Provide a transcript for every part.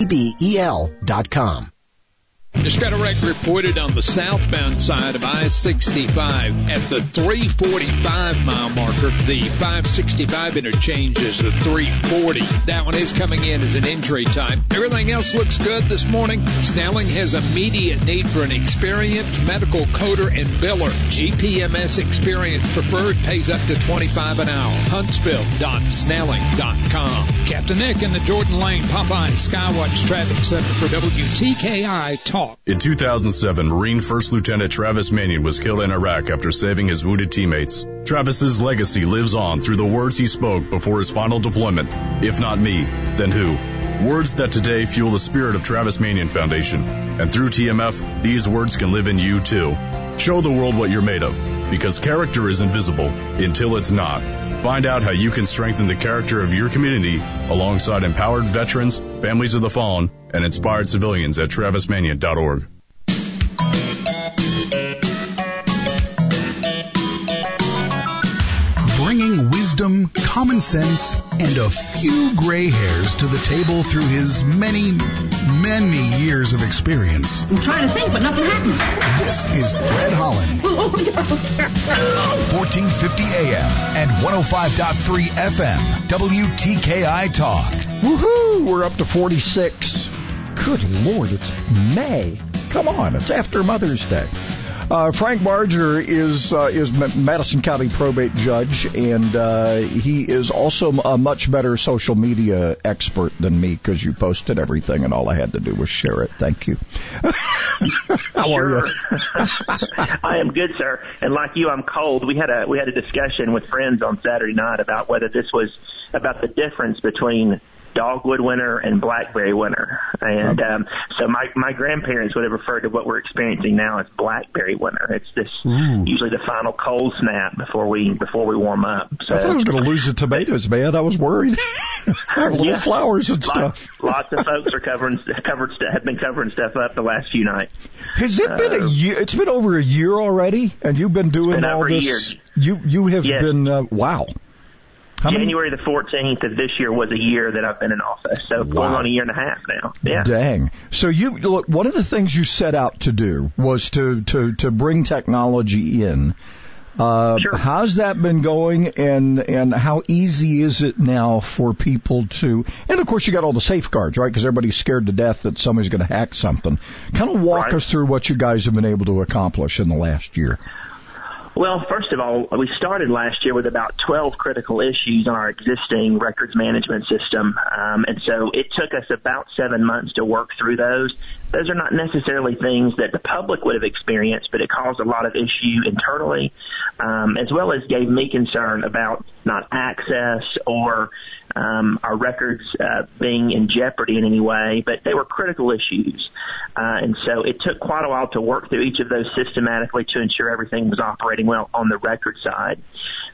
ebel.com. Wreck reported on the southbound side of I-65 at the 345 mile marker. The 565 interchange is the 340. That one is coming in as an entry time. Everything else looks good this morning. Snelling has immediate need for an experienced medical coder and biller. GPMS experience preferred pays up to 25 an hour. Huntsville.snelling.com. Captain Nick in the Jordan Lane Popeye Skywatch Traffic Center for WTKI Talk. In 2007, Marine First Lieutenant Travis Manion was killed in Iraq after saving his wounded teammates. Travis's legacy lives on through the words he spoke before his final deployment. If not me, then who? Words that today fuel the spirit of Travis Manion Foundation. And through TMF, these words can live in you too. Show the world what you're made of, because character is invisible until it's not. Find out how you can strengthen the character of your community alongside empowered veterans, families of the fallen, and inspired civilians at travismanion.org. Bringing wisdom, common sense, and a few gray hairs to the table through his many, many years of experience. I'm trying to think, but nothing happens. This is Fred Holland. 1450 AM and 105.3 FM. WTKI Talk. Woohoo! We're up to 46. Good Lord, it's May. Come on, it's after Mother's Day. Uh, Frank Barger is uh, is Madison County probate judge, and uh, he is also a much better social media expert than me because you posted everything, and all I had to do was share it. Thank you. How are you? I am good, sir. And like you, I'm cold. We had a we had a discussion with friends on Saturday night about whether this was about the difference between dogwood winter and blackberry winter. And um, so my my grandparents would have referred to what we're experiencing now as blackberry winter. It's this Ooh. usually the final cold snap before we before we warm up. So, I thought I was going to lose the tomatoes, man. I was worried. have little yeah. flowers and lots, stuff. lots of folks are covering covered stuff have been covering stuff up the last few nights. Has it uh, been a uh, year? It's been over a year already, and you've been doing been all this. You you have yes. been uh, wow. How January many? the 14th of this year was a year that I've been in office. So wow. going on a year and a half now. Yeah. Dang. So you look, one of the things you set out to do was to, to, to bring technology in. Uh, sure. how's that been going and, and how easy is it now for people to, and of course you got all the safeguards, right? Because everybody's scared to death that somebody's going to hack something. Kind of walk right. us through what you guys have been able to accomplish in the last year. Well, first of all, we started last year with about 12 critical issues on our existing records management system. Um, and so it took us about seven months to work through those. Those are not necessarily things that the public would have experienced, but it caused a lot of issue internally, um, as well as gave me concern about not access or um, our records uh, being in jeopardy in any way, but they were critical issues. Uh, and so it took quite a while to work through each of those systematically to ensure everything was operating well on the record side.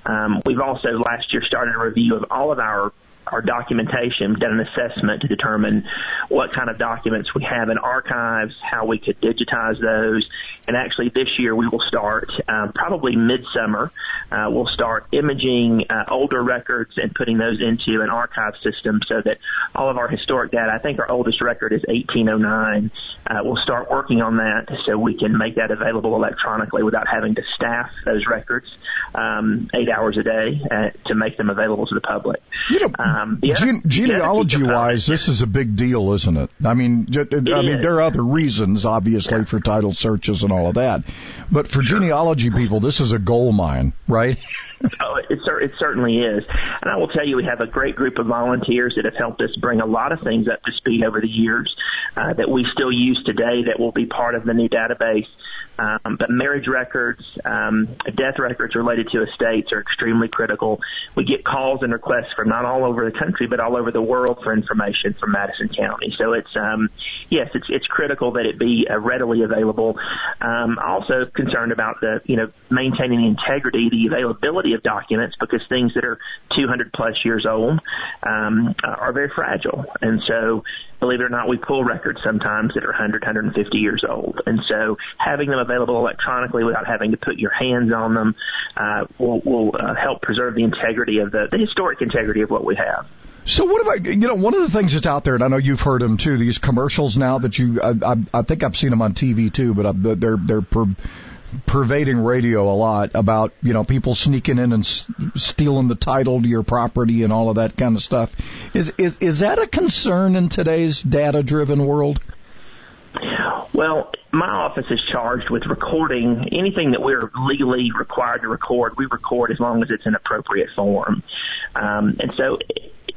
Um, we've also last year started a review of all of our our documentation, done an assessment to determine what kind of documents we have in archives, how we could digitize those, and actually this year we will start um, probably midsummer. Uh, we'll start imaging uh, older records and putting those into an archive system so that all of our historic data. I think our oldest record is 1809. Uh, we'll start working on that so we can make that available electronically without having to staff those records um, eight hours a day uh, to make them available to the public. You know, um, gene- genealogy wise, this is a big deal, isn't it? I mean, I mean, there are other reasons, obviously, yeah. for title searches and all of that. But for sure. genealogy people, this is a gold mine, right? oh, it, it certainly is. And I will tell you, we have a great group of volunteers that have helped us bring a lot of things up to speed over the years uh, that we still use today that will be part of the new database. Um, but marriage records, um, death records related to estates are extremely critical. We get calls and requests from not all over the country, but all over the world for information from Madison County. So it's, um, yes, it's, it's critical that it be uh, readily available. Um, also concerned about the, you know, maintaining the integrity, the availability of documents because things that are 200 plus years old, um, are very fragile. And so believe it or not, we pull records sometimes that are 100, 150 years old. And so having them available electronically without having to put your hands on them uh, will, will uh, help preserve the integrity of the, the historic integrity of what we have. So what about you know one of the things that's out there, and I know you've heard them too. These commercials now that you, I, I, I think I've seen them on TV too, but I, they're they're per, pervading radio a lot about you know people sneaking in and s- stealing the title to your property and all of that kind of stuff. Is is is that a concern in today's data driven world? Well, my office is charged with recording anything that we're legally required to record. We record as long as it's in appropriate form. Um, and so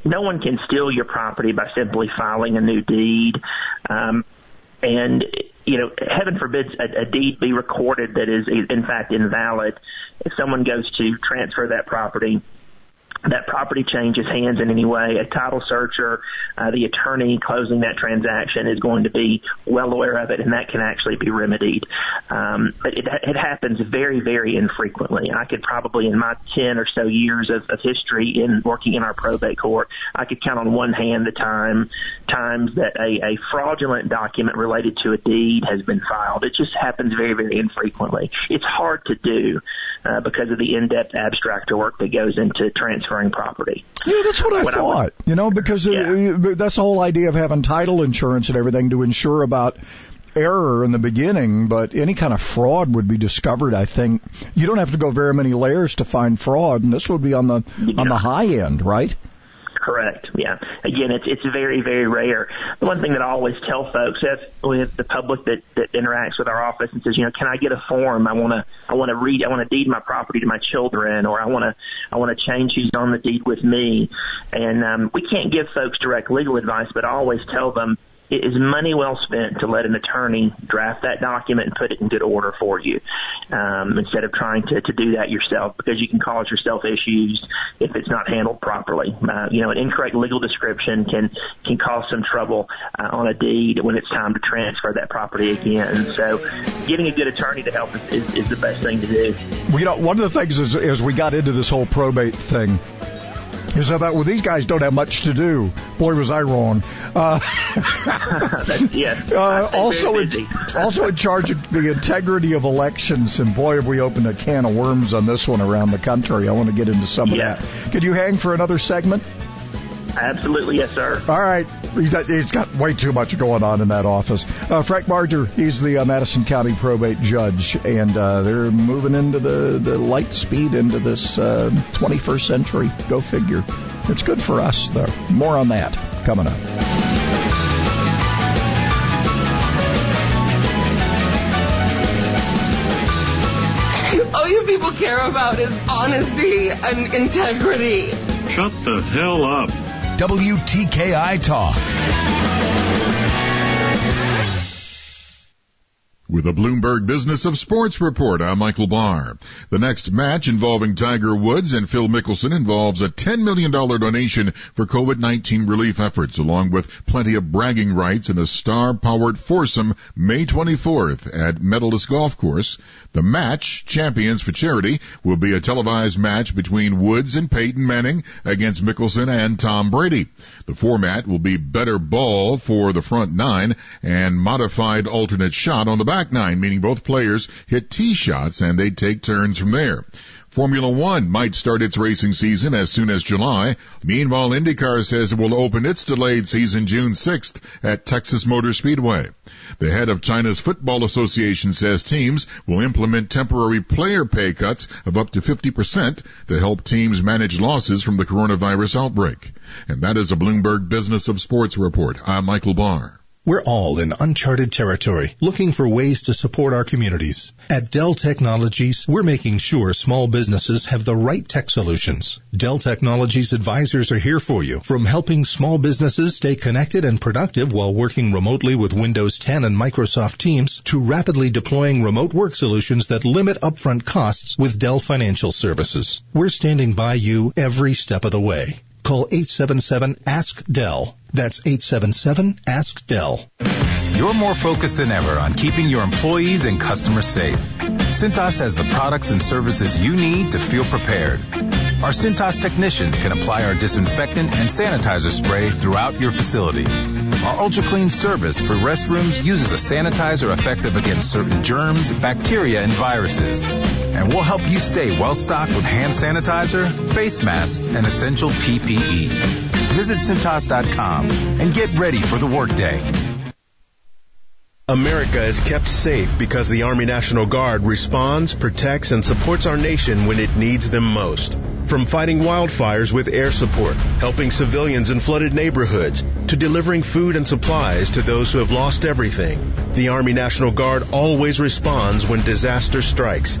no one can steal your property by simply filing a new deed. Um, and you know, heaven forbids a, a deed be recorded that is in fact invalid. If someone goes to transfer that property that property changes hands in any way, a title searcher, uh, the attorney closing that transaction is going to be well aware of it, and that can actually be remedied. Um, but it, it happens very, very infrequently. I could probably, in my 10 or so years of, of history in working in our probate court, I could count on one hand the time times that a, a fraudulent document related to a deed has been filed. It just happens very, very infrequently. It's hard to do uh, because of the in-depth abstractor work that goes into transferring property. Yeah, that's what I what thought. I would, you know, because uh, yeah. uh, that's the whole idea of having title insurance and everything to insure about error in the beginning, but any kind of fraud would be discovered. I think you don't have to go very many layers to find fraud, and this would be on the yeah. on the high end, right? Correct. Yeah. Again, it's it's very very rare. The one thing that I always tell folks, if with the public that that interacts with our office and says, you know, can I get a form? I want to I want to read. I want to deed my property to my children, or I want to I want to change who's on the deed with me. And um, we can't give folks direct legal advice, but I always tell them it is money well spent to let an attorney draft that document and put it in good order for you um, instead of trying to, to do that yourself because you can cause yourself issues if it's not handled properly. Uh, you know, an incorrect legal description can can cause some trouble uh, on a deed when it's time to transfer that property again. So, getting a good attorney to help is, is, is the best thing to do. Well, you know, one of the things is as we got into this whole probate thing is I thought, well, these guys don't have much to do. Boy, was I wrong. Uh, yes. Uh, also, in, also in charge of the integrity of elections, and boy, have we opened a can of worms on this one around the country. I want to get into some of that. Could you hang for another segment? Absolutely, yes, sir. All right. he's got way too much going on in that office. Uh, Frank Barger, he's the uh, Madison County probate judge, and uh, they're moving into the, the light speed into this 21st uh, century. Go figure. It's good for us, though. More on that coming up. all you people care about is honesty and integrity. Shut the hell up. WTKI Talk. With a Bloomberg Business of Sports report, I'm Michael Barr. The next match involving Tiger Woods and Phil Mickelson involves a $10 million donation for COVID-19 relief efforts, along with plenty of bragging rights and a star-powered foursome May 24th at Medalist Golf Course. The match, Champions for Charity, will be a televised match between Woods and Peyton Manning against Mickelson and Tom Brady. The format will be better ball for the front nine and modified alternate shot on the back back nine, meaning both players hit tee shots and they take turns from there. Formula One might start its racing season as soon as July. Meanwhile, IndyCar says it will open its delayed season June 6th at Texas Motor Speedway. The head of China's Football Association says teams will implement temporary player pay cuts of up to 50% to help teams manage losses from the coronavirus outbreak. And that is a Bloomberg Business of Sports report. I'm Michael Barr. We're all in uncharted territory, looking for ways to support our communities. At Dell Technologies, we're making sure small businesses have the right tech solutions. Dell Technologies advisors are here for you, from helping small businesses stay connected and productive while working remotely with Windows 10 and Microsoft Teams, to rapidly deploying remote work solutions that limit upfront costs with Dell Financial Services. We're standing by you every step of the way. Call 877-ASK-DELL. That's 877-ASK-DELL. You're more focused than ever on keeping your employees and customers safe. Cintas has the products and services you need to feel prepared. Our Cintas technicians can apply our disinfectant and sanitizer spray throughout your facility. Our Ultra Clean service for restrooms uses a sanitizer effective against certain germs, bacteria, and viruses. And we'll help you stay well stocked with hand sanitizer, face masks, and essential PPE. Visit Cintas.com and get ready for the workday. America is kept safe because the Army National Guard responds, protects, and supports our nation when it needs them most. From fighting wildfires with air support, helping civilians in flooded neighborhoods, to delivering food and supplies to those who have lost everything, the Army National Guard always responds when disaster strikes.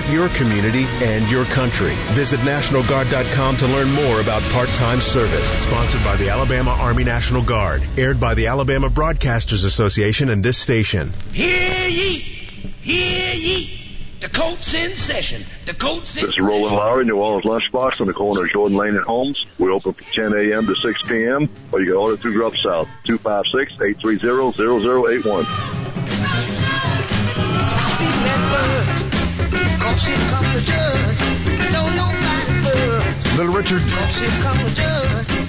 support your community and your country. Visit NationalGuard.com to learn more about part-time service. Sponsored by the Alabama Army National Guard. Aired by the Alabama Broadcasters Association and this station. Hear ye! Hear ye! The Colts in session. The Colts in This is Roland Lowry, New Orleans Lunchbox on the corner of Jordan Lane and Holmes. We open from 10 a.m. to 6 p.m. or you can order through Grub South, 256-830-0081. Little Richard.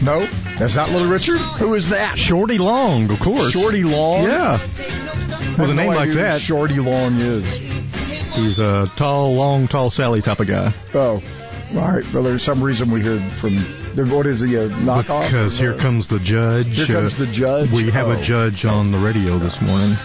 No, that's not Little Richard. Who is that? Shorty Long, of course. Shorty Long. Yeah. With a no name like that, Shorty Long is. he's a tall, long, tall Sally type of guy. Oh, all right. Well, there's some reason we heard from. What is he? A knockoff? Because here comes the judge. Here comes the judge. Uh, we have Oh. a judge on the radio this morning.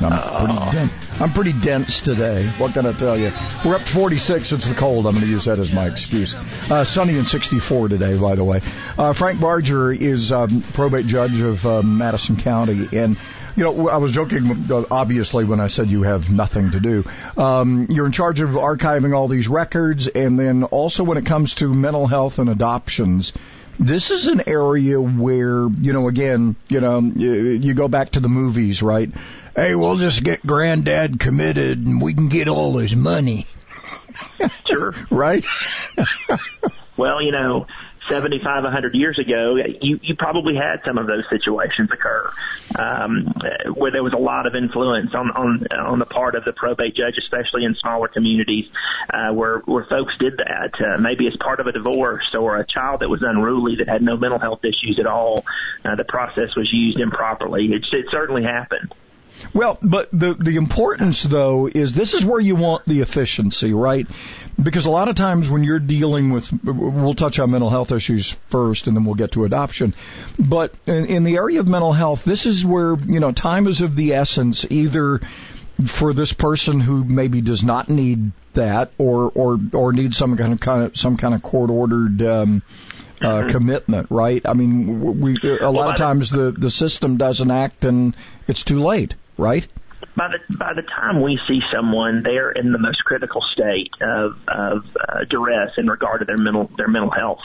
I'm pretty, dense. I'm pretty dense today. What can I tell you? We're up 46. It's the cold. I'm going to use that as my excuse. Uh, sunny and 64 today, by the way. Uh, Frank Barger is um, probate judge of uh, Madison County, and you know I was joking, uh, obviously, when I said you have nothing to do. Um, you're in charge of archiving all these records, and then also when it comes to mental health and adoptions. This is an area where, you know, again, you know, you, you go back to the movies, right? Hey, we'll just get granddad committed and we can get all his money. Sure. right? Well, you know, 75, 100 years ago, you, you probably had some of those situations occur, um, where there was a lot of influence on, on, on the part of the probate judge, especially in smaller communities, uh, where, where folks did that, uh, maybe as part of a divorce or a child that was unruly that had no mental health issues at all. Uh, the process was used improperly. It, it certainly happened. Well, but the the importance though is this is where you want the efficiency, right? Because a lot of times when you're dealing with, we'll touch on mental health issues first, and then we'll get to adoption. But in, in the area of mental health, this is where you know time is of the essence, either for this person who maybe does not need that, or or or needs some kind of kind of some kind of court ordered. Um, uh, commitment, right? I mean, we a lot of times the the system doesn't act, and it's too late, right? by the by the time we see someone, they're in the most critical state of of uh, duress in regard to their mental their mental health.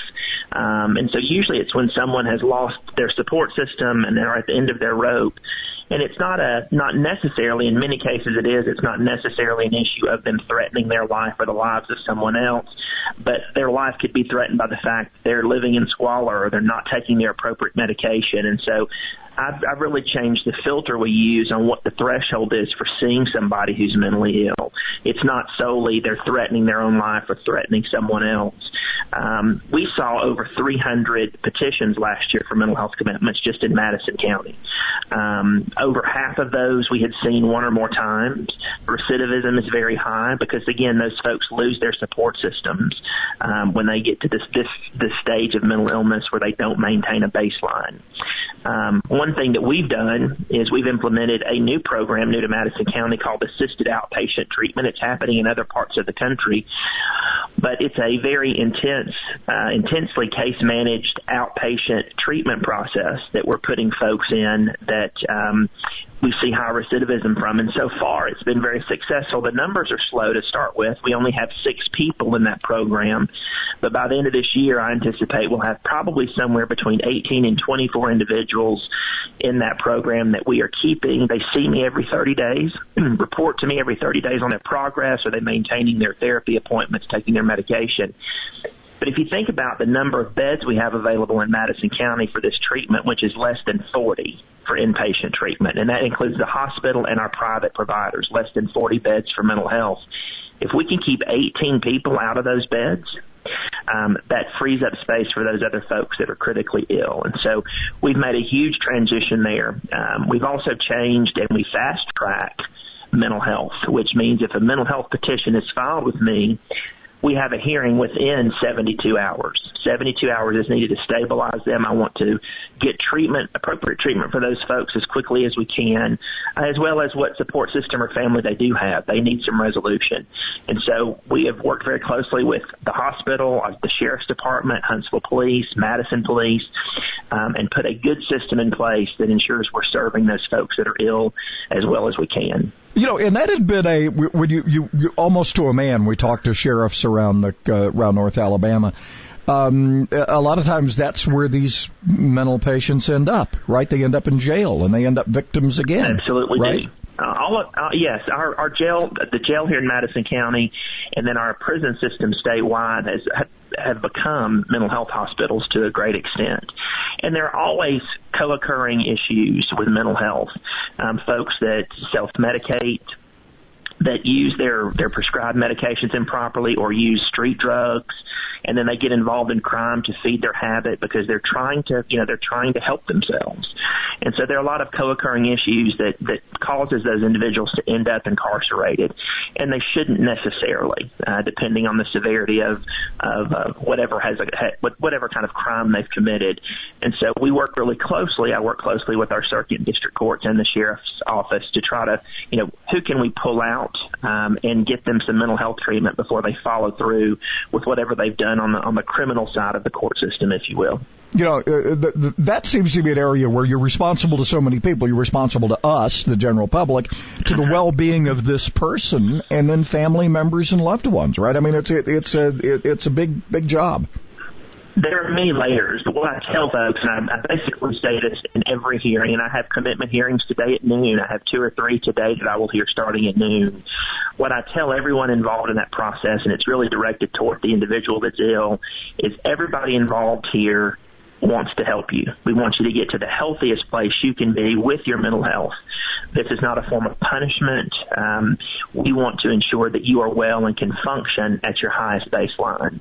Um, and so usually it's when someone has lost their support system and they're at the end of their rope. And it's not a not necessarily in many cases it is. It's not necessarily an issue of them threatening their life or the lives of someone else, but their life could be threatened by the fact that they're living in squalor or they're not taking their appropriate medication. And so I've, I've really changed the filter we use on what the threshold is for seeing somebody who's mentally ill. It's not solely they're threatening their own life or threatening someone else. Um, we saw over 300 petitions last year for mental health commitments just in Madison County. Um, over half of those we had seen one or more times. Recidivism is very high because again, those folks lose their support systems um, when they get to this this this stage of mental illness where they don't maintain a baseline. Um, one thing that we've done is we've implemented a new program new to Madison County called Assisted Outpatient Treatment. It's happening in other parts of the country, but it's a very intense, uh, intensely case managed outpatient treatment process that we're putting folks in that um, we see high recidivism from. And so far, it's been very successful. The numbers are slow to start with. We only have six people in that program, but by the end of this year, I anticipate we'll have probably somewhere between 18 and 24 individuals in that program that we are keeping. They see me every 30 days, report to me every 30 days on their progress. Are they maintaining their therapy appointments, taking their medication? But if you think about the number of beds we have available in Madison County for this treatment, which is less than 40 for inpatient treatment, and that includes the hospital and our private providers, less than 40 beds for mental health. If we can keep 18 people out of those beds, um, that frees up space for those other folks that are critically ill. And so we've made a huge transition there. Um, we've also changed and we fast track mental health, which means if a mental health petition is filed with me, we have a hearing within 72 hours. 72 hours is needed to stabilize them. I want to get treatment, appropriate treatment for those folks as quickly as we can, as well as what support system or family they do have. They need some resolution. And so we have worked very closely with the hospital, uh, the sheriff's department, Huntsville Police, Madison Police, um, and put a good system in place that ensures we're serving those folks that are ill as well as we can. You know, and that has been a when you you, you almost to a man. We talk to sheriffs around the uh, around North Alabama. Um, a lot of times that's where these mental patients end up, right? They end up in jail and they end up victims again. Absolutely, right? Do. Uh, all uh, yes, our, our jail, the jail here in Madison County, and then our prison system statewide has have become mental health hospitals to a great extent. And there are always co-occurring issues with mental health. Um, folks that self-medicate, that use their, their prescribed medications improperly or use street drugs, and then they get involved in crime to feed their habit because they're trying to, you know, they're trying to help themselves. And so there are a lot of co-occurring issues that, that causes those individuals to end up incarcerated. And they shouldn't necessarily, uh, depending on the severity of, of, uh, whatever has a, whatever kind of crime they've committed. And so we work really closely. I work closely with our circuit district courts and the sheriff's office to try to, you know, who can we pull out, um, and get them some mental health treatment before they follow through with whatever they've done on the, on the criminal side of the court system, if you will you know, uh, th- th- that seems to be an area where you're responsible to so many people. You're responsible to us, the general public, to the well-being of this person, and then family members and loved ones. Right? I mean, it's it, it's a it, it's a big big job. There are many layers, but what I tell folks, and I, I basically say this in every hearing, and I have commitment hearings today at noon. I have two or three today that I will hear starting at noon. What I tell everyone involved in that process, and it's really directed toward the individual that's ill, is everybody involved here wants to help you. We want you to get to the healthiest place you can be with your mental health. This is not a form of punishment. Um, we want to ensure that you are well and can function at your highest baseline.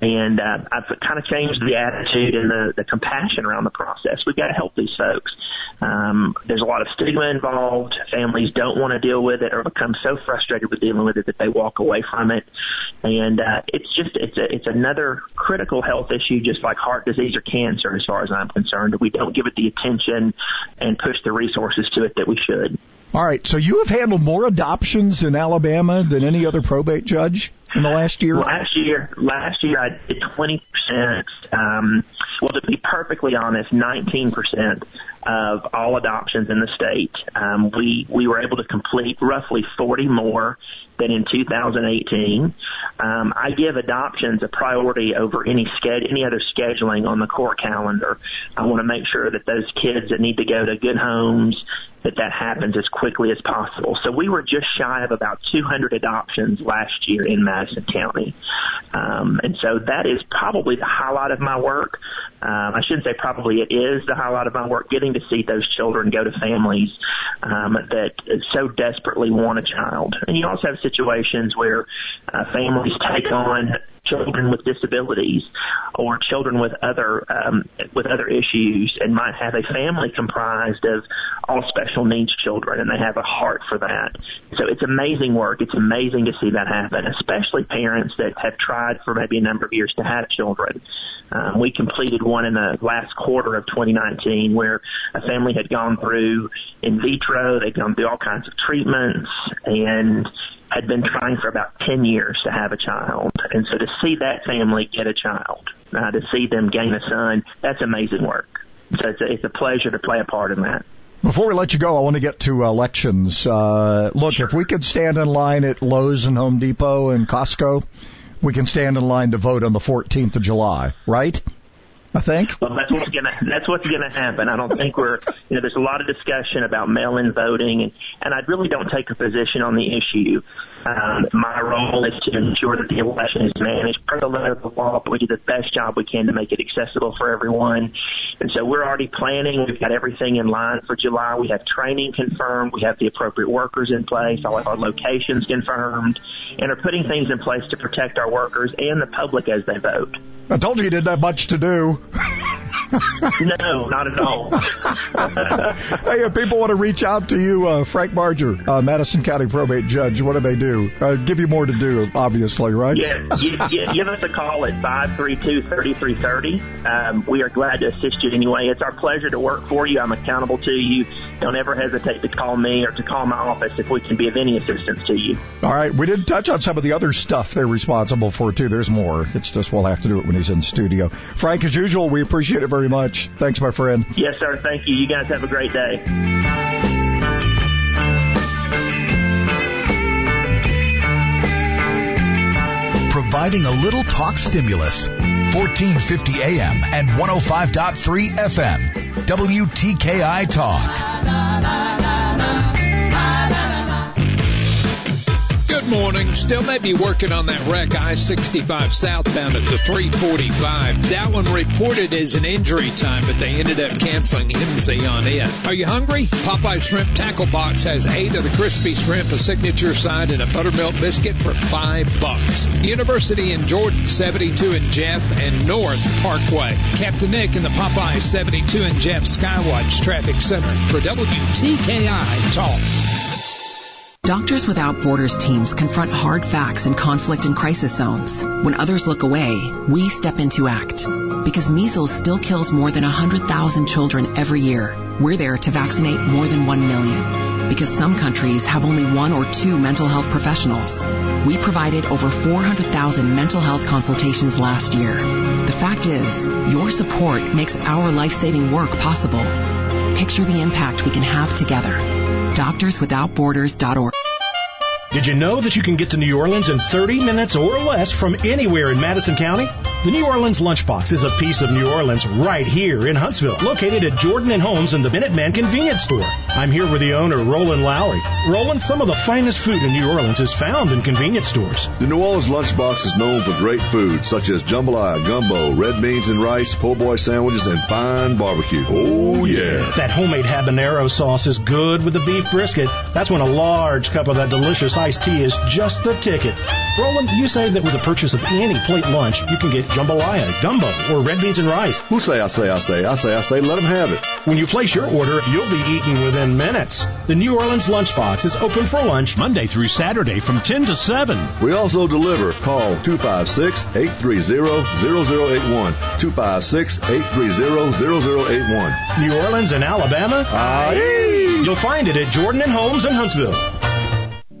And uh, I've kind of changed the attitude and the, the compassion around the process. We've got to help these folks. Um, there's a lot of stigma involved. Families don't want to deal with it or become so frustrated with dealing with it that they walk away from it. And uh, it's just it's a, it's another critical health issue, just like heart disease or cancer, as far as I'm concerned. We don't give it the attention and push the resources to it that we should. All right. So you have handled more adoptions in Alabama than any other probate judge in the last year. Last year, last year I did 20 percent. Um, well, to be perfectly honest, 19 percent of all adoptions in the state. Um, we we were able to complete roughly 40 more than in 2018. Um, I give adoptions a priority over any any other scheduling on the court calendar. I want to make sure that those kids that need to go to good homes that that happens as quickly as possible. So we were just shy of about 200 adoptions last year in Madison County. Um, and so that is probably the highlight of my work. Um, I shouldn't say probably it is the highlight of my work, getting to see those children go to families um, that so desperately want a child. And you also have situations where uh, families take on children with disabilities or children with other um, with other issues and might have a family comprised of all special needs children and they have a heart for that. So it's amazing work. It's amazing to see that happen, especially parents that have tried for maybe a number of years to have children. Um, we completed one in the last quarter of 2019 where a family had gone through in vitro, they'd gone through all kinds of treatments and had been trying for about 10 years to have a child. And so to see that family get a child, uh, to see them gain a son, that's amazing work. So it's a, it's a pleasure to play a part in that. Before we let you go, I want to get to elections. Uh, look, sure. if we could stand in line at Lowe's and Home Depot and Costco, we can stand in line to vote on the 14th of July, right? I think. Well, that's what's gonna that's what's gonna happen. I don't think we're you know there's a lot of discussion about mail-in voting, and and I really don't take a position on the issue. Um, my role is to ensure that the election is managed per the letter of the law, but we do the best job we can to make it accessible for everyone. And so we're already planning. We've got everything in line for July. We have training confirmed. We have the appropriate workers in place. All of our locations confirmed and are putting things in place to protect our workers and the public as they vote. I told you you didn't have much to do. no, not at all. hey, if people want to reach out to you, uh, Frank Barger, uh, Madison County probate judge, what do they do? Uh, give you more to do, obviously, right? Yeah, you, you, give us a call at 532-3330. Um, we are glad to assist you anyway. It's our pleasure to work for you. I'm accountable to you. Don't ever hesitate to call me or to call my office if we can be of any assistance to you. All right. We did touch on some of the other stuff they're responsible for, too. There's more. It's just we'll have to do it when he's in studio. Frank, as usual, we appreciate it very much. Thanks, my friend. Yes, sir. Thank you. You guys have a great day. providing a little talk stimulus. 1450 AM and 105.3 FM. WTKI Talk. Morning. Still may be working on that wreck I-65 southbound at the 345. That one reported as an injury time, but they ended up canceling MC on it. Are you hungry? Popeye Shrimp Tackle Box has eight of the crispy shrimp, a signature side, and a buttermilk biscuit for five bucks. University in Jordan, 72 in Jeff, and North Parkway. Captain Nick in the Popeye 72 and Jeff Skywatch Traffic Center for WTKI Talk. Doctors Without Borders teams confront hard facts in conflict and crisis zones. When others look away, we step in to act. Because measles still kills more than 100,000 children every year, we're there to vaccinate more than 1 million. Because some countries have only one or two mental health professionals. We provided over 400,000 mental health consultations last year. The fact is, your support makes our life-saving work possible. Picture the impact we can have together. DoctorsWithoutBorders.org. Did you know that you can get to New Orleans in 30 minutes or less from anywhere in Madison County? The New Orleans Lunchbox is a piece of New Orleans right here in Huntsville, located at Jordan and Holmes in the Minuteman Convenience Store. I'm here with the owner, Roland Lowry. Roland, some of the finest food in New Orleans is found in convenience stores. The New Orleans Lunchbox is known for great food such as jambalaya, gumbo, red beans and rice, po' boy sandwiches, and fine barbecue. Oh yeah. That homemade habanero sauce is good with the beef brisket. That's when a large cup of that delicious iced tea is just the ticket. Roland, you say that with the purchase of any plate lunch, you can get jambalaya, gumbo, or red beans and rice. Who say I say I say I say I say let them have it. When you place your order, you'll be eating within minutes. The New Orleans Lunchbox is open for lunch Monday through Saturday from 10 to 7. We also deliver. Call 256-830-0081. 256-830-0081. New Orleans and Alabama? Aye. You'll find it at Jordan and Holmes in Huntsville.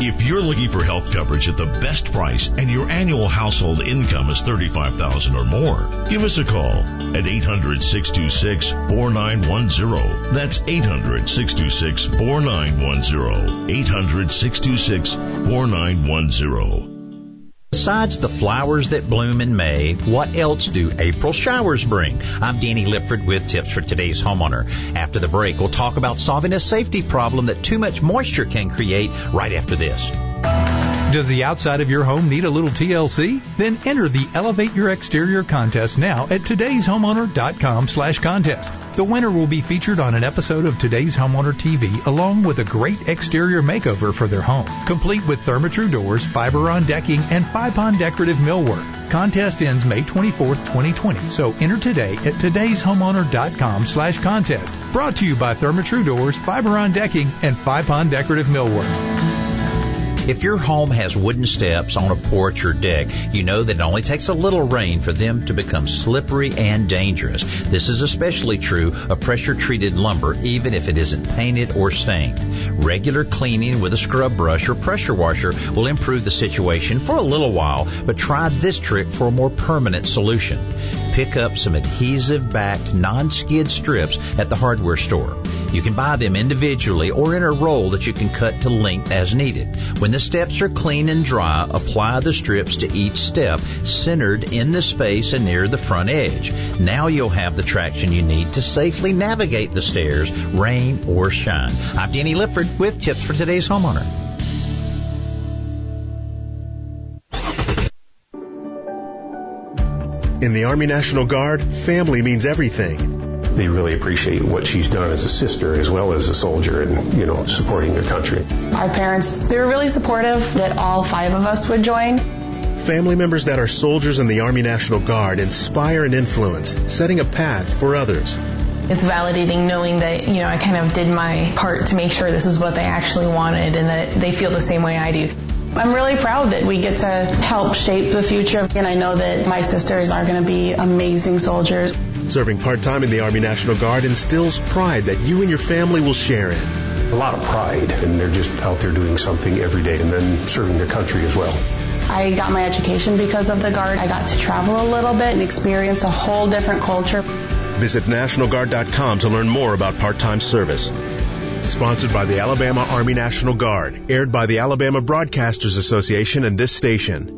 If you're looking for health coverage at the best price and your annual household income is 35000 or more, give us a call at 800-626-4910. That's 800-626-4910. 800-626-4910. Besides the flowers that bloom in May, what else do April showers bring? I'm Danny Lipford with tips for today's homeowner. After the break, we'll talk about solving a safety problem that too much moisture can create right after this. Does the outside of your home need a little TLC? Then enter the Elevate Your Exterior contest now at today'shomeowner.com slash contest. The winner will be featured on an episode of Today's Homeowner TV along with a great exterior makeover for their home, complete with Therma-Tru doors, Fiberon decking, and Fypon decorative millwork. Contest ends May 24th, 2020, so enter today at today'shomeowner.com slash contest. Brought to you by Therma-Tru doors, Fiberon decking, and Fypon decorative millwork. If your home has wooden steps on a porch or deck, you know that it only takes a little rain for them to become slippery and dangerous. This is especially true of pressure treated lumber, even if it isn't painted or stained. Regular cleaning with a scrub brush or pressure washer will improve the situation for a little while, but try this trick for a more permanent solution. Pick up some adhesive backed non-skid strips at the hardware store. You can buy them individually or in a roll that you can cut to length as needed. When the steps are clean and dry, apply the strips to each step, centered in the space and near the front edge. Now you'll have the traction you need to safely navigate the stairs, rain or shine. I'm Danny Lipford with tips for today's homeowner. In the Army National Guard, family means everything. They really appreciate what she's done as a sister as well as a soldier and, you know, supporting their country. Our parents, they were really supportive that all five of us would join. Family members that are soldiers in the Army National Guard inspire and influence, setting a path for others. It's validating knowing that, you know, I kind of did my part to make sure this is what they actually wanted and that they feel the same way I do. I'm really proud that we get to help shape the future, and I know that my sisters are going to be amazing soldiers. Serving part-time in the Army National Guard instills pride that you and your family will share in. A lot of pride, and they're just out there doing something every day and then serving their country as well. I got my education because of the Guard. I got to travel a little bit and experience a whole different culture. Visit NationalGuard.com to learn more about part-time service. Sponsored by the Alabama Army National Guard. Aired by the Alabama Broadcasters Association and this station.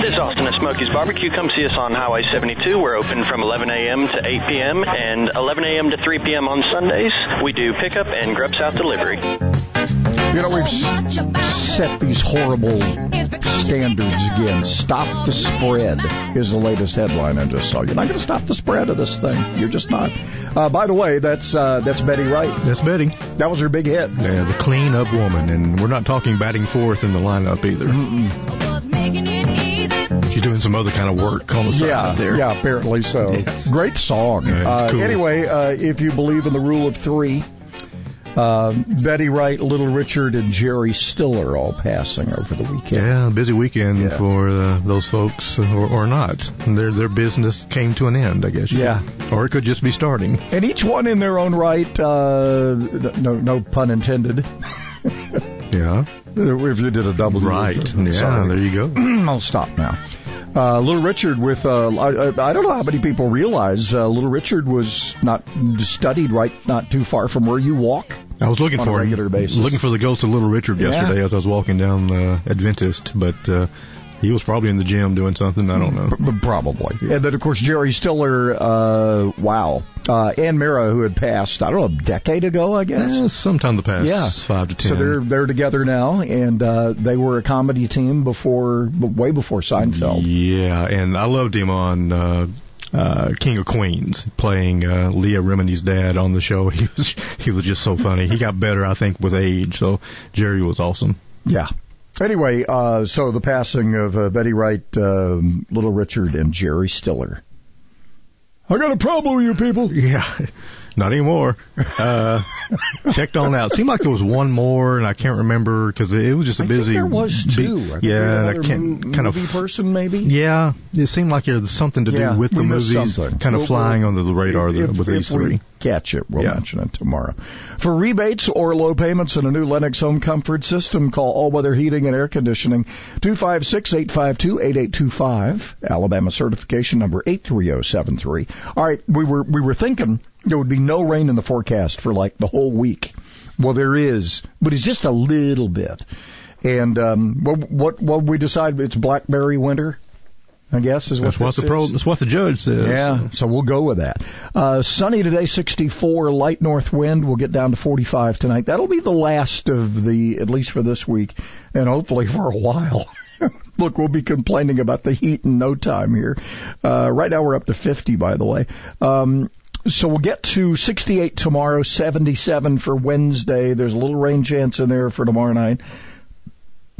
This is Austin at Smokey's Barbecue. Come see us on Highway 72. We're open from 11 a.m. to 8 p.m. and 11 a.m. to 3 p.m. on Sundays. We do pickup and grub south delivery. You know, we've set these horrible standards again. Stop the spread is the latest headline I just saw. You're not going to stop the spread of this thing. You're just not. Uh, by the way, that's uh, that's Betty Wright. That's Betty. That was her big hit. Yeah, the clean up woman, and we're not talking batting fourth in the lineup either. Mm-mm. She's doing some other kind of work on the side yeah, there. Yeah, apparently so. Yes. Great song. Yeah, uh, cool. Anyway, uh, if you believe in the rule of three, uh, Betty Wright, Little Richard, and Jerry Stiller all passing over the weekend. Yeah, busy weekend Yeah. for uh, those folks, or, or not. Their their business came to an end, I guess. Yeah. Or it could just be starting. And each one in their own right, uh, no, no pun intended. Yeah. if you did a double. Right. Yeah, there you go. I'll stop now. Uh, Little Richard with, uh, I, I don't know how many people realize, uh, Little Richard was not studied right not too far from where you walk. I was looking for him. regular basis. Looking for the ghost of Little Richard Yeah. yesterday as I was walking down uh, Adventist, but uh, he was probably in the gym doing something. I don't know. P- Probably. And then, of course, Jerry Stiller, uh, wow. Uh, Anne Meara, who had passed, I don't know, a decade ago, I guess. Eh, sometime in the past Yeah. five to ten. So they're they're together now, and uh, they were a comedy team before, way before Seinfeld. Yeah, and I loved him on uh, uh, King of Queens, playing uh, Leah Remini's dad on the show. He was he was just so funny. He got better, I think, with age. So Jerry was awesome. Yeah. Anyway, uh, so the passing of uh, Betty Wright, um, Little Richard, and Jerry Stiller. I got a problem with you people. Yeah, not anymore. Uh, checked on out. Seemed like there was one more, and I can't remember because it was just a I busy. there was two. I think yeah, there was I can't mo- kind of. person maybe. Yeah, it seemed like there's something to do Yeah, with the movies, something. kind of We'll- flying we'll- under the radar if, the- with if these we three. Catch it, we'll Yeah. mention it tomorrow. For rebates or low payments and a new Lennox home comfort system, call All Weather Heating and Air Conditioning 256-852-8825. Alabama certification number 83073. All right, we were we were thinking there would be no rain in the forecast for like the whole week. Well, there is, but it's just a little bit. And um, what what what we decide it's blackberry winter. I guess is what That's what the pro. is. That's what the judge says. Yeah, so we'll go with that. Uh, sunny today, 64, light north wind. We'll get down to 45 tonight. That'll be the last of the, at least for this week, and hopefully for a while. Look, we'll be complaining about the heat in no time here. Uh, right now we're up to 50, by the way. Um, so we'll get to 68 tomorrow, 77 for Wednesday. There's a little rain chance in there for tomorrow night.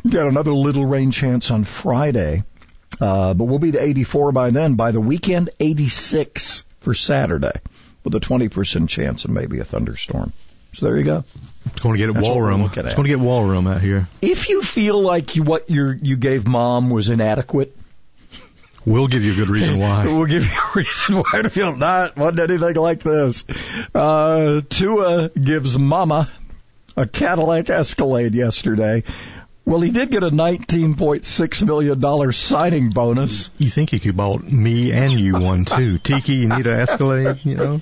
Got another little rain chance on Friday. Uh, but we'll be to 84 by then. By the weekend, 86 for Saturday with a 20% chance of maybe a thunderstorm. So there you go. It's going to get That's what wall room. It's going to get wall room out here. If you feel like you, what you you gave mom was inadequate, We'll give you a good reason why. we'll give you a reason why to feel not wasn't anything like this. Uh, Tua gives Mama a Cadillac Escalade yesterday. Well, he did get a $19.6 million signing bonus. You think you could bought me and you one too? Tiki, you need an Escalade, you know?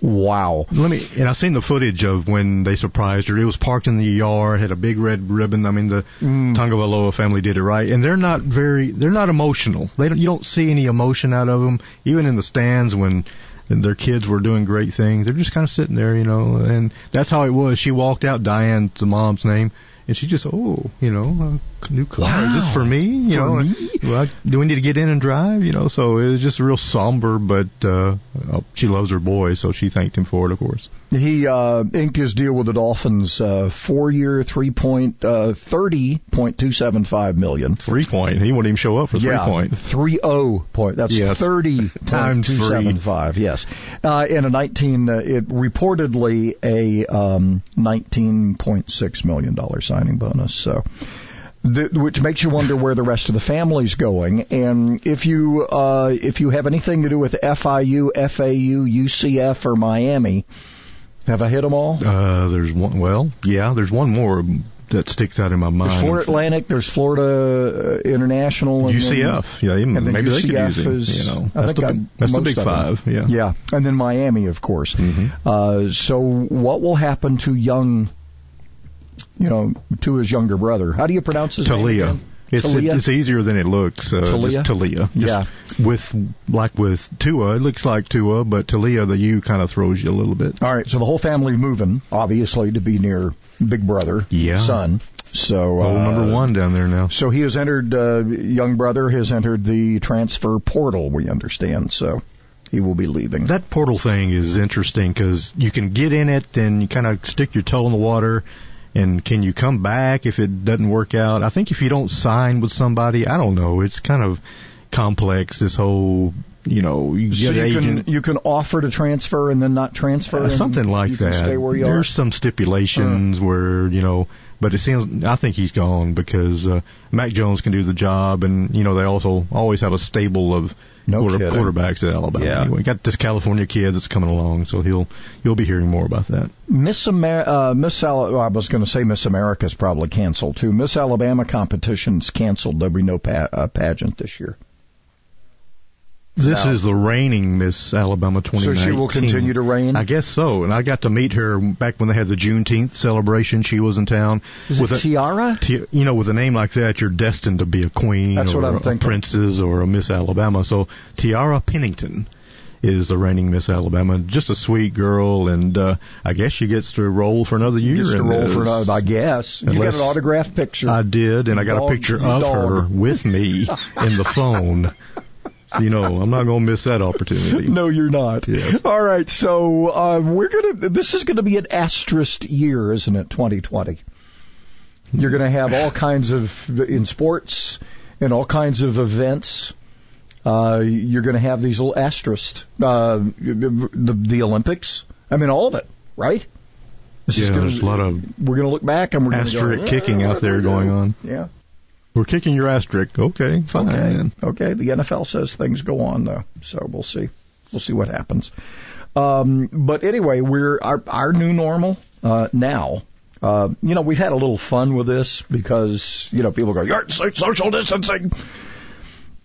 Wow. Let me, and I've seen the footage of when they surprised her. It was parked in the yard, had a big red ribbon. I mean, the Mm. Tagovailoa family did it right, and they're not very, they're not emotional. They don't, you don't see any emotion out of them, even in the stands when their kids were doing great things. They're just kind of sitting there, you know, and that's how it was. She walked out, Diane, the mom's name, and she just, oh, you know, a new car. Is this for me? You For know, me? well, do we need to get in and drive? You know, so it was just real somber, but uh, oh, she loves her boy, so she thanked him for it, of course. He uh, inked his deal with the Dolphins, uh, four-year, three point, uh, thirty point two seven five million. Three point. He wouldn't even show up for three yeah, point. three oh point. That's Yes. thirty Times two seven five. Yes, uh, and a nineteen. Uh, it reportedly a um, nineteen point six million dollar signing bonus. So. Which makes you wonder where the rest of the family's going. And if you uh, if you have anything to do with FIU, FAU, UCF, or Miami, have I hit them all? Uh, there's one. Well, yeah, there's one more that sticks out in my mind. There's Florida Atlantic, there's Florida uh, International, and UCF. Then, yeah, even, and then maybe they could UCF use him. is, you know, that's the, big- that's the big five. Yeah. Yeah, and then Miami, of course. Mm-hmm. Uh, so what will happen to young, you know, to his younger brother? How do you pronounce his name? Taulia. again? It's Taulia? it's easier than it looks. Uh, Taulia? Just Taulia. Just Yeah. With like with Tua, it looks like Tua, but Taulia, the U kind of throws you a little bit. All right, so the whole family moving, obviously, to be near Big Brother, Yeah. son. So uh, number one down there now. So he has entered. Uh, young brother has entered the transfer portal. We understand. So he will be leaving. That portal thing is interesting because you can get in it and you kind of stick your toe in the water. And can you come back if it doesn't work out? I think if you don't sign with somebody, I don't know. It's kind of complex. This whole, you know, you So you agent. can you can offer to transfer and then not transfer. Uh, something like that. Can stay where you There's are. some stipulations where you know, but it seems I think he's gone because uh, Mac Jones can do the job, and you know they also always have a stable of No quarter, kidding. quarterbacks at Alabama. Yeah. Anyway, got this California kid that's coming along, so he'll you'll be hearing more about that. Miss Amer- uh, Miss Al- well, I was going to say Miss America's probably canceled too. Miss Alabama competition's canceled. There'll be no pa- uh, pageant this year. This is the reigning Miss Alabama 2019. So she will continue to reign. I guess so. And I got to meet her back when they had the Juneteenth celebration. She was in town. Is with it a, Tiara? Ti- you know, with a name like that, you're destined to be a queen That's or what I'm a thinking. princess or a Miss Alabama. So Tiara Pennington is the reigning Miss Alabama. Just a sweet girl, and uh, I guess she gets to roll for another year. Just to roll this. for another, I guess. You got an autographed picture. I did, and I got Dog- a picture of dog. her with me in the phone. You know, I'm not going to miss that opportunity. No, you're not. Yes. All right, so uh, we're gonna. This is going to be an asterisk year, isn't it? 2020. You're going to have all kinds of in sports and all kinds of events. Uh, you're going to have these little asterisks. Uh, the the Olympics. I mean, all of it, right? This Yeah, gonna, there's a lot of We're going to look back and we're going to asterisk go, kicking out there going on. Yeah. We're kicking your asterisk. Okay, fine. Okay. Okay. The NFL says things go on though, so we'll see. We'll see what happens. Um, but anyway, we're our our new normal uh, now. Uh, you know, we've had a little fun with this because you know people go, "You're social distancing."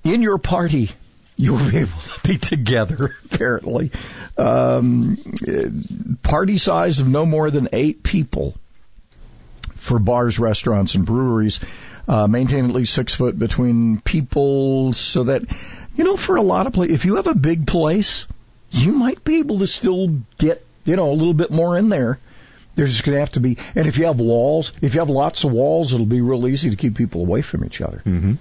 In your party, you'll be able to be together. Apparently, um, party size of no more than eight people. for bars, restaurants, and breweries. Uh, maintain at least six foot between people so that, you know, for a lot of places, if you have a big place, you might be able to still get, you know, a little bit more in there. There's just going to have to be, and if you have walls, if you have lots of walls, it'll be real easy to keep people away from each other. Mm-hmm.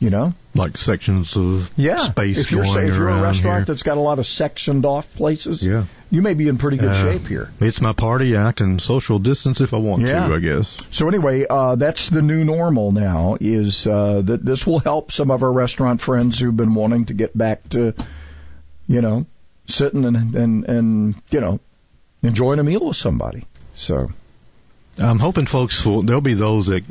You know, like sections of yeah. space. If you're, going if you're a restaurant here. that's got a lot of sectioned off places, Yeah. you may be in pretty good Uh, shape here. It's my party. I can social distance if I want Yeah. to. I guess. So anyway, uh, that's the new normal now. Is uh, that this will help some of our restaurant friends who've been wanting to get back to, you know, sitting and and and you know, enjoying a meal with somebody. So I'm hoping folks will. There'll be those that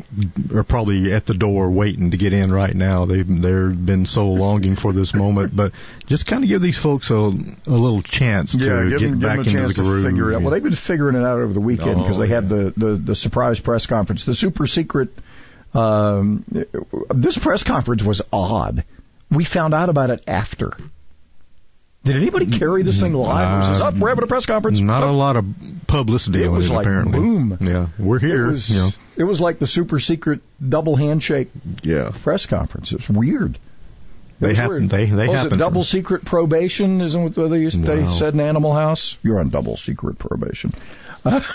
are probably at the door waiting to get in right now. They've they've been so longing for this moment, but just kind of give these folks a, a little chance to yeah, give get them, give back them a chance the to figure it out. Well, they've been figuring it out over the weekend because Oh, they had the, the the surprise press conference, the super secret. Um, this press conference was odd. We found out about it after. Did anybody carry this thing live? Was this up? We're having a press conference. Not Oh. a lot of publicity It on was it like apparently. boom. Yeah, we're here. It was, you know. it was like the super secret double handshake yeah. press conference. It's weird. It They was happen. weird. They they Oh, happen. it double secret probation? Isn't what they used, they said in Animal House? You're on double secret probation. At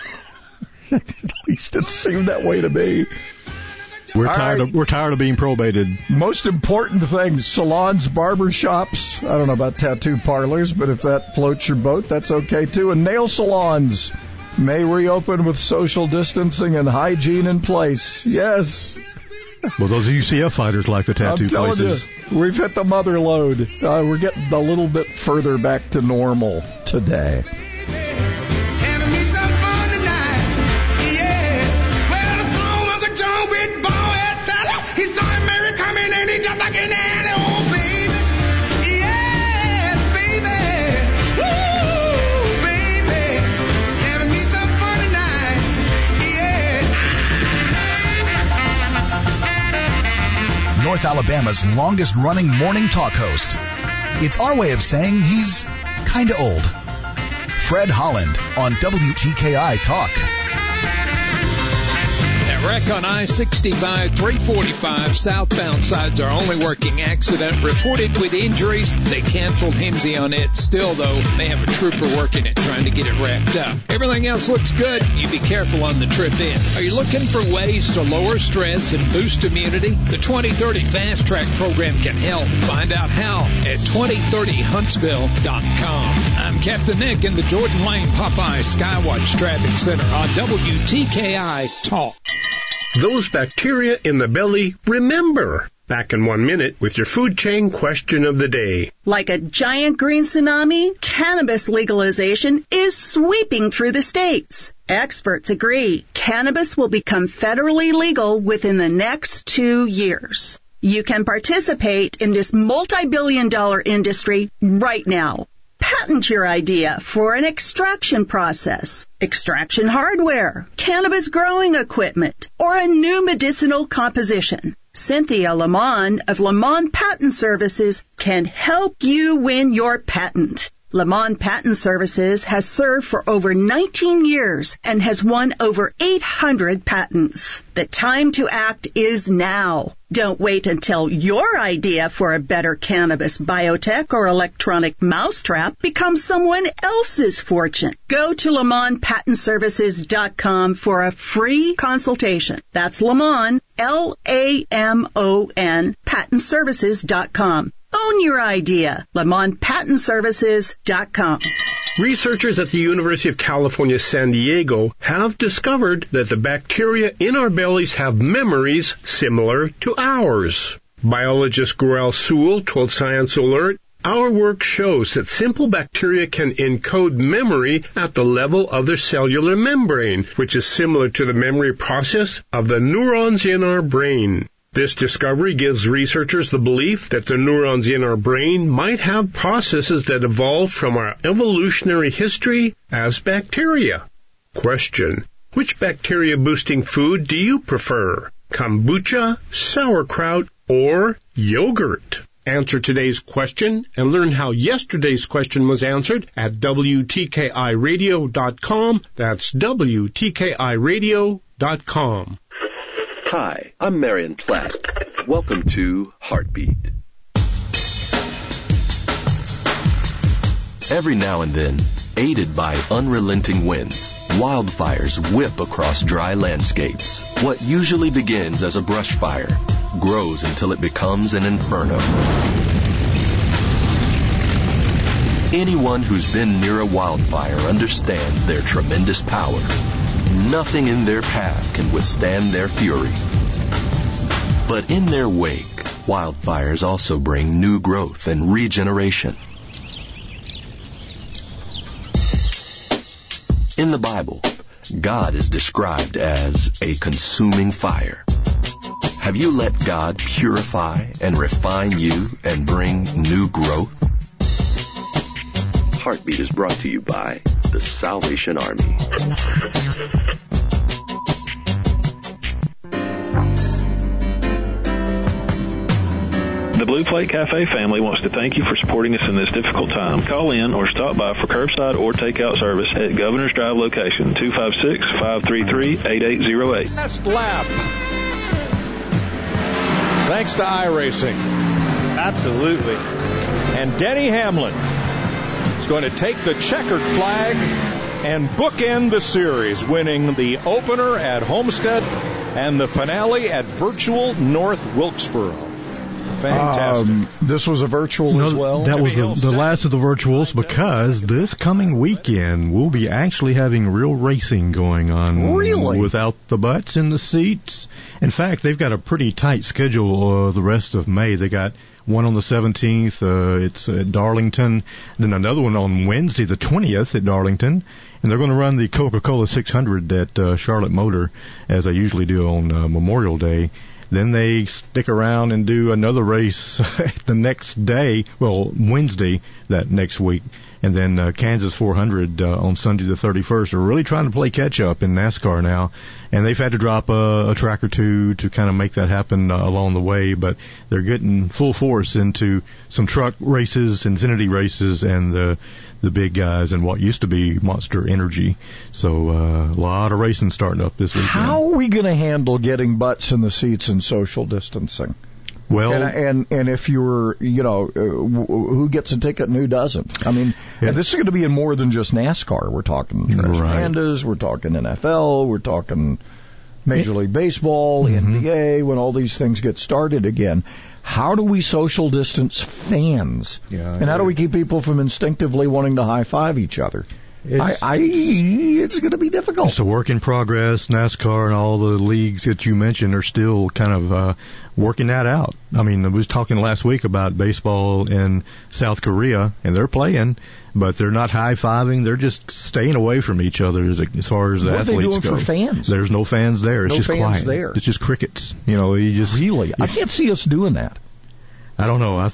least it seemed that way to me. We're All tired right. of we're tired of being probated. Most important thing: salons, barber shops. I don't know about tattoo parlors, but if that floats your boat, that's okay too. And nail salons may reopen with social distancing and hygiene in place. Yes. Well, those UCF fighters like the tattoo I'm telling places. you, we've hit the mother load. Uh, we're getting a little bit further back to normal today. North Alabama's longest running morning talk host. It's our way of saying he's kinda old. Fred Holland on WTKI Talk. That wreck on I-65 345 southbound side's are only working accident. Reported with injuries. They canceled HEMSI on it. Still though, they have a trooper working it trying to get it wrapped up. Everything else looks good. You be careful on the trip in. Are you looking for ways to lower stress and boost immunity? The 2030 Fast Track program can help. Find out how at 2030huntsville.com. I'm Captain Nick in the Jordan Lane Popeye Skywatch Traffic Center on WTKI Talk. Those bacteria in the belly remember. Back in one minute with your food chain question of the day. Like a giant green tsunami, cannabis legalization is sweeping through the states. Experts agree cannabis will become federally legal within the next two years. You can participate in this multi-billion dollar industry right now. Patent your idea for an extraction process, extraction hardware, cannabis growing equipment, or a new medicinal composition. Cynthia Lamont of Lamont Patent Services can help you win your patent. Lamont Patent Services has served for over 19 years and has won over 800 patents. The time to act is now. Don't wait until your idea for a better cannabis biotech or electronic mousetrap becomes someone else's fortune. Go to LamontPatentServices.com for a free consultation. That's Lamont, L-A-M-O-N, PatentServices.com. Own your idea. LamontPatentServices.com. Researchers at the University of California, San Diego have discovered that the bacteria in our bellies have memories similar to ours. Biologist Gürol Süel told Science Alert, our work shows that simple bacteria can encode memory at the level of their cellular membrane, which is similar to the memory process of the neurons in our brain. This discovery gives researchers the belief that the neurons in our brain might have processes that evolved from our evolutionary history as bacteria. Question. Which bacteria boosting food do you prefer? Kombucha, sauerkraut, or yogurt? Answer today's question and learn how yesterday's question was answered at WTKIRadio.com. That's WTKIRadio.com. Hi, I'm Marion Platt. Welcome to Heartbeat. Every now and then, aided by unrelenting winds, wildfires whip across dry landscapes. What usually begins as a brush fire grows until it becomes an inferno. Anyone who's been near a wildfire understands their tremendous power. Nothing in their path can withstand their fury. But in their wake, wildfires also bring new growth and regeneration. In the Bible, God is described as a consuming fire. Have you let God purify and refine you and bring new growth? Heartbeat is brought to you by the Salvation Army. The Blue Plate Cafe family wants to thank you for supporting us in this difficult time. Call in or stop by for curbside or takeout service at Governor's Drive location 256-533-8808. Best lap. Thanks to iRacing. Absolutely. And Denny Hamlin is going to take the checkered flag and bookend the series, winning the opener at Homestead and the finale at Virtual North Wilkesboro. Fantastic. Um, this was a virtual No, as well. That was the, the last of the virtuals because this coming weekend we'll be actually having real racing going on. Really? Without the butts in the seats. In fact, they've got a pretty tight schedule uh, the rest of May. They got one on the 17th, uh, it's at Darlington, then another one on Wednesday the 20th at Darlington, and they're going to run the Coca-Cola 600 at uh, Charlotte Motor as they usually do on uh, Memorial Day. Then they stick around and do another race the next day, well, Wednesday that next week, and then uh, Kansas 400 uh, on Sunday the 31st. They're really trying to play catch up in NASCAR now, and they've had to drop a, a track or two to kind of make that happen uh, along the way. But they're getting full force into some truck races, Xfinity races, and the the big guys and what used to be Monster Energy. So uh, a lot of racing starting up this weekend. How are we going to handle getting butts in the seats and social distancing? Well, and and, and if you're, you know, uh, w- who gets a ticket and who doesn't? I mean, and this is going to be in more than just NASCAR. We're talking Trash Right. Pandas, we're talking NFL, we're talking Major League Baseball, NBA. When all these things get started again, how do we social distance fans? Yeah, and how do we keep people from instinctively wanting to high five each other? I, It's- I, it's going to be difficult. It's a work in progress. NASCAR and all the leagues that you mentioned are still kind of uh, working that out. I mean, I was talking last week about baseball in South Korea, and they're playing, but they're not high fiving. They're just staying away from each other as, as far as the What are they athletes doing go. for fans? There's no fans there. It's No just fans quiet. there. It's just crickets. You know, you just really. I can't see us doing that. I don't know. I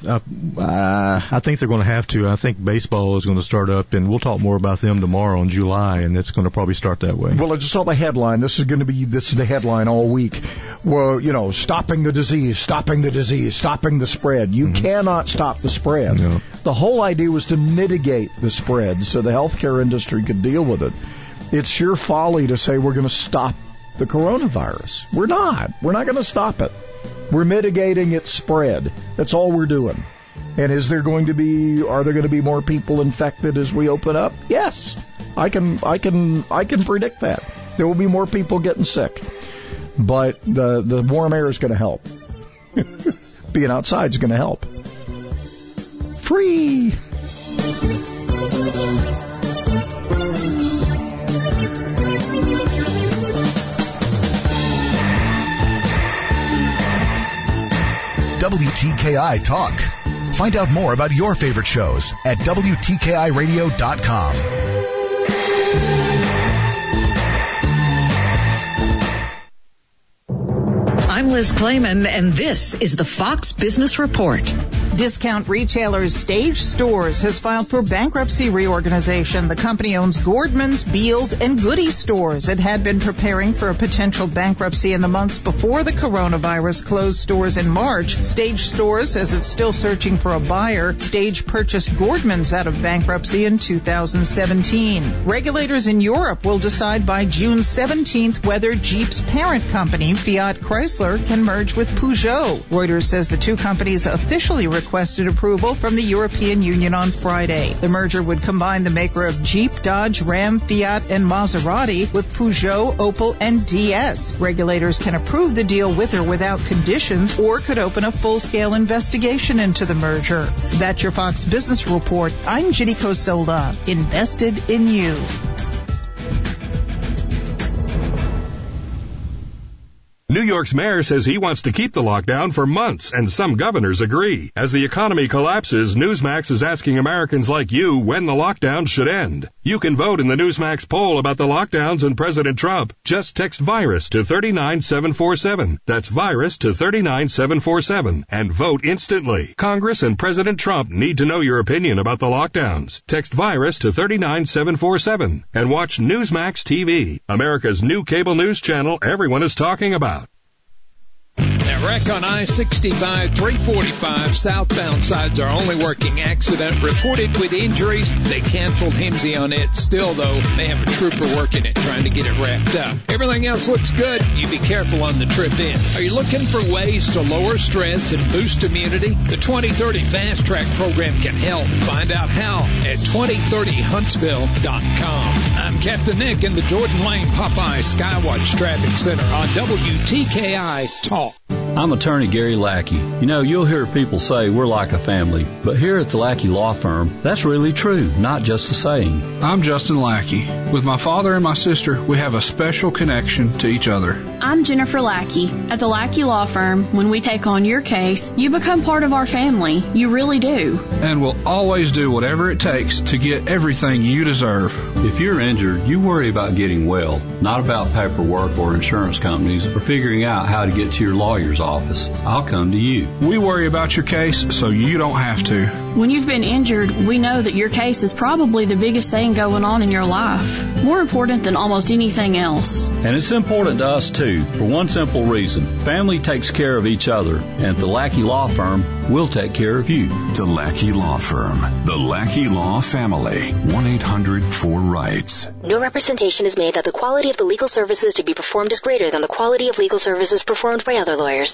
I, I think they're going to have to. I think baseball is going to start up, and we'll talk more about them tomorrow in July, and it's going to probably start that way. Well, I just saw the headline. This is going to be this is the headline all week. Well, you know, stopping the disease, stopping the disease, stopping the spread. You mm-hmm. cannot stop the spread. The whole idea was to mitigate the spread so the healthcare industry could deal with it. It's sheer folly to say we're going to stop the coronavirus. We're not. We're not going to stop it. We're mitigating its spread. That's all we're doing. And is there going to be are there going to be more people infected as we open up? Yes. I can I can I can predict that. There will be more people getting sick. But the the warm air is going to help. Being outside is going to help. Free. WTKI Talk. Find out more about your favorite shows at WTKIRadio.com. I'm Liz Claman, and this is the Fox Business Report. Discount retailer Stage Stores has filed for bankruptcy reorganization. The company owns Gordman's, Bealls, and Goody stores. It had been preparing for a potential bankruptcy in the months before the coronavirus closed stores in March. Stage Stores says it's still searching for a buyer. Stage purchased Gordman's out of bankruptcy in 2017. Regulators in Europe will decide by June 17th whether Jeep's parent company, Fiat Chrysler, can merge with Peugeot. Reuters says the two companies officially requested approval from the European Union on Friday. The merger would combine the maker of Jeep, Dodge, Ram, Fiat, and Maserati with Peugeot, Opel, and DS. Regulators can approve the deal with or without conditions or could open a full-scale investigation into the merger. That's your Fox Business Report. I'm Ginny Cosola, invested in you. New York's mayor says he wants to keep the lockdown for months, and some governors agree. As the economy collapses, Newsmax is asking Americans like you when the lockdown should end. You can vote in the Newsmax poll about the lockdowns and President Trump. Just text virus to 39747. That's virus to 39747 and vote instantly. Congress and President Trump need to know your opinion about the lockdowns. Text virus to 39747 and watch Newsmax TV, America's new cable news channel everyone is talking about. Wreck on I-65, 345 southbound sides are only working accident. Reported with injuries. They canceled HEMSI on it. Still though, they have a trooper working it trying to get it wrapped up. Everything else looks good. You be careful on the trip in. Are you looking for ways to lower stress and boost immunity? The 2030 Fast Track program can help. Find out how at 2030huntsville.com. I'm Captain Nick in the Jordan Lane Popeye Skywatch Traffic Center on WTKI Talk. I'm attorney Gary Lackey. You know, you'll hear people say we're like a family, but here at the Lackey Law Firm, that's really true, not just a saying. I'm Justin Lackey. With my father and my sister, we have a special connection to each other. I'm Jennifer Lackey. At the Lackey Law Firm, when we take on your case, you become part of our family. You really do. And we'll always do whatever it takes to get everything you deserve. If you're injured, you worry about getting well, not about paperwork or insurance companies or figuring out how to get to your lawyer's office. I'll come to you. We worry about your case so you don't have to. When you've been injured, we know that your case is probably the biggest thing going on in your life. More important than almost anything else. And it's important to us too, for one simple reason. Family takes care of each other, and at the Lackey Law Firm, we'll take care of you. The Lackey Law Firm. The Lackey Law Family. 1-800-4-RIGHTS. No representation is made that the quality of the legal services to be performed is greater than the quality of legal services performed by other lawyers.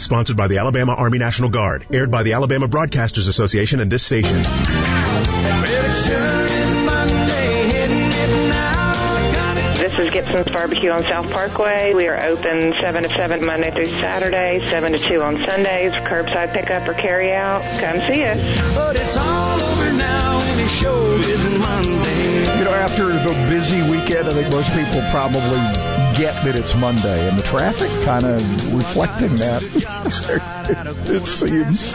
Sponsored by the Alabama Army National Guard. Aired by the Alabama Broadcasters Association and this station. This is Gibson's Barbecue on South Parkway. We are open 7 to 7 Monday through Saturday, 7 to 2 on Sundays, curbside pickup or carry out. Come see us. But it's all over now and it sure isn't Monday. You know, after the busy weekend, I think most people probably get that it's Monday, and the traffic kind of reflecting that. it seems.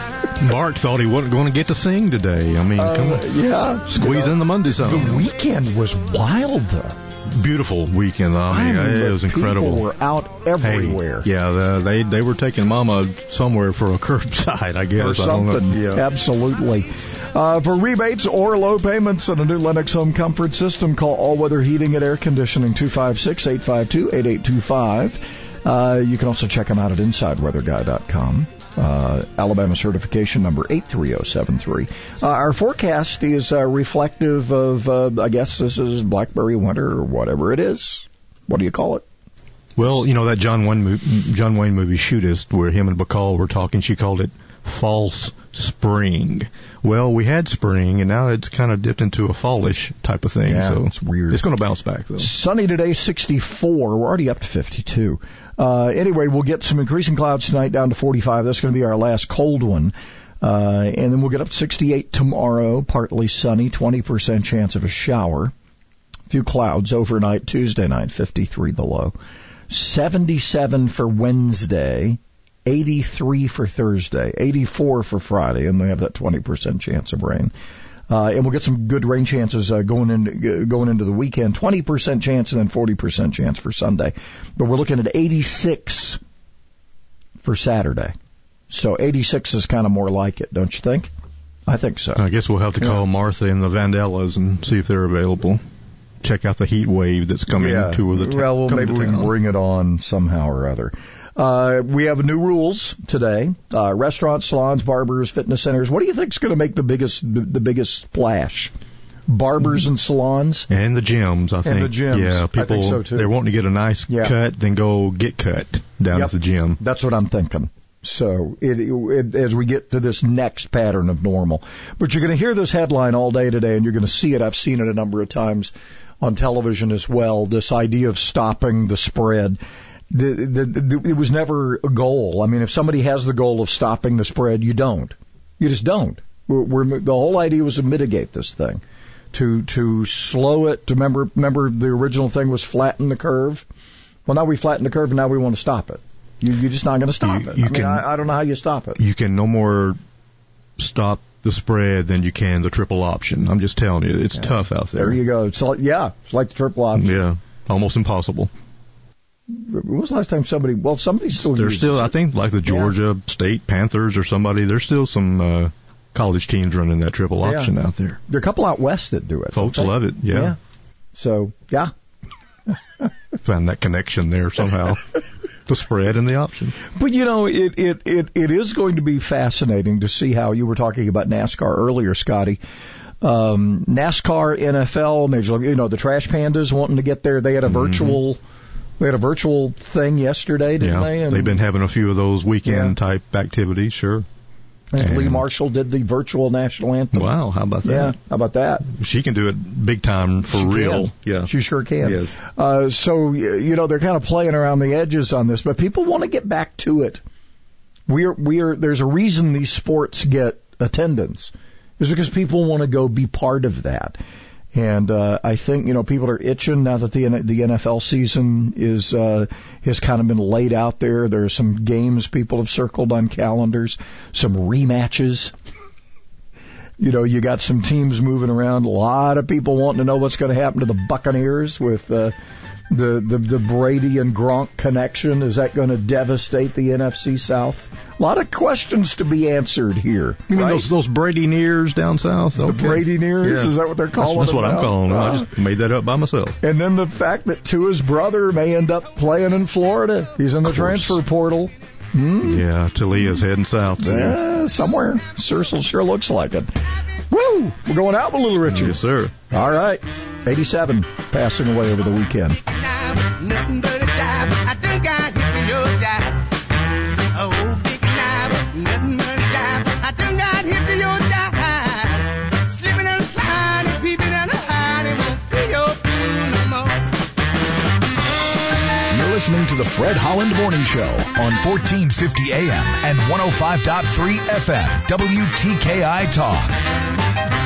Bart thought he wasn't going to get to sing today. I mean, come Uh, on. yeah. Squeeze You know, in the Monday song. The weekend was wild, though. Beautiful weekend. though. I mean, I it was incredible. People were out everywhere. Hey, yeah, the, they they were taking Mama somewhere for a curbside, I guess. or I don't know. something. Yeah. Absolutely. Uh, for rebates or low payments on a new Lennox home comfort system, call All Weather Heating and Air Conditioning 256-852-8825. Uh, you can also check them out at InsideWeatherGuy.com. Uh, Alabama certification number 83073. Uh, our forecast is uh, reflective of, uh, I guess this is Blackberry winter or whatever it is. What do you call it? Well, you know that John Wayne John Wayne movie Shootist, where him and Bacall were talking. She called it false spring. Well, we had spring, and now it's kind of dipped into a fallish type of thing. Yeah, so it's weird. It's going to bounce back though. Sunny today, 64. We're already up to 52. Uh, anyway, we'll get some increasing clouds tonight down to 45. That's going to be our last cold one. Uh, and then we'll get up to 68 tomorrow, partly sunny, 20% chance of a shower. A few clouds overnight, Tuesday night, 53 the low. 77 for Wednesday, 83 for Thursday, 84 for Friday, and we have that 20% chance of rain. Uh, and we'll get some good rain chances uh, going into going into the weekend. 20% chance and then 40% chance for Sunday. But we're looking at 86 for Saturday. So 86 is kind of more like it, don't you think? I think so. I guess we'll have to call yeah. Martha and the Vandellas and see if they're available. Check out the heat wave that's coming yeah. to the. T- well, maybe we can bring it on somehow or other. Uh, we have new rules today. Uh, restaurants, salons, barbers, fitness centers. What do you think is going to make the biggest the biggest splash? Barbers and salons and the gyms. I think. And the gyms. Yeah, people. so too. They're wanting to get a nice yeah. cut, then go get cut down yep. at the gym. That's what I'm thinking. So it, it, as we get to this next pattern of normal, but you're going to hear this headline all day today, and you're going to see it. I've seen it a number of times on television as well. This idea of stopping the spread the, the, the, it was never a goal. I mean, if somebody has the goal of stopping the spread, you don't. You just don't. We're, we're, the whole idea was to mitigate this thing, to to slow it. To remember, remember the original thing was flatten the curve. Well, now we flatten the curve, and now we want to stop it. You, you're just not going to stop you, it. You I can, mean, I, I don't know how you stop it. You can no more stop the spread than you can the triple option. I'm just telling you, it's yeah. tough out there. There you go. It's yeah, it's like the triple option. Yeah, almost impossible. When was the last time somebody? Well, somebody still. There's still, it. I think, like the Georgia yeah. State Panthers or somebody. There's still some uh, college teams running that triple yeah. option out there. There are a couple out west that do it. Folks love it. Yeah. yeah. So yeah. Found that connection there somehow. the spread and the option. But you know, it, it, it, it is going to be fascinating to see how you were talking about NASCAR earlier, Scotty. Um, NASCAR, NFL, Major League, you know, the Trash Pandas wanting to get there. They had a virtual. Mm-hmm we had a virtual thing yesterday, didn't yeah, they? And they've been having a few of those weekend yeah. type activities, sure. And Lee Marshall did the virtual national anthem. Wow, how about that? Yeah, how about that? She can do it big time for she real. Can. Yeah, she sure can. Yes. Uh, so you know they're kind of playing around the edges on this, but people want to get back to it. We're we're there's a reason these sports get attendance, is because people want to go be part of that. And uh, I think you know people are itching now that the the NFL season is uh, has kind of been laid out there. There are some games people have circled on calendars, some rematches. you know, you got some teams moving around. A lot of people wanting to know what's going to happen to the Buccaneers with uh, the, the the Brady and Gronk connection? Is that going to devastate the NFC South? A lot of questions to be answered here. You mean right? those those Brady Nears down south? Okay. The Brady Nears yeah. is that what they're calling? That's, that's what now? I'm calling them. Uh, I just made that up by myself. And then the fact that Tua's brother may end up playing in Florida. He's in the transfer portal. Hmm? Yeah, Taulia's heading south. Too. Yeah, somewhere. Cecil sure looks like it. Woo! We're going out with Little Richard. Yes, sir. All right. 87 passing away over the weekend. Listening to the Fred Holland Morning Show on 1450 AM and 105.3 FM, WTKI Talk.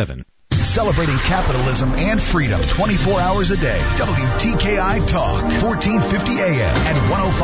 Celebrating capitalism and freedom 24 hours a day. WTKI Talk, 1450 AM and 105.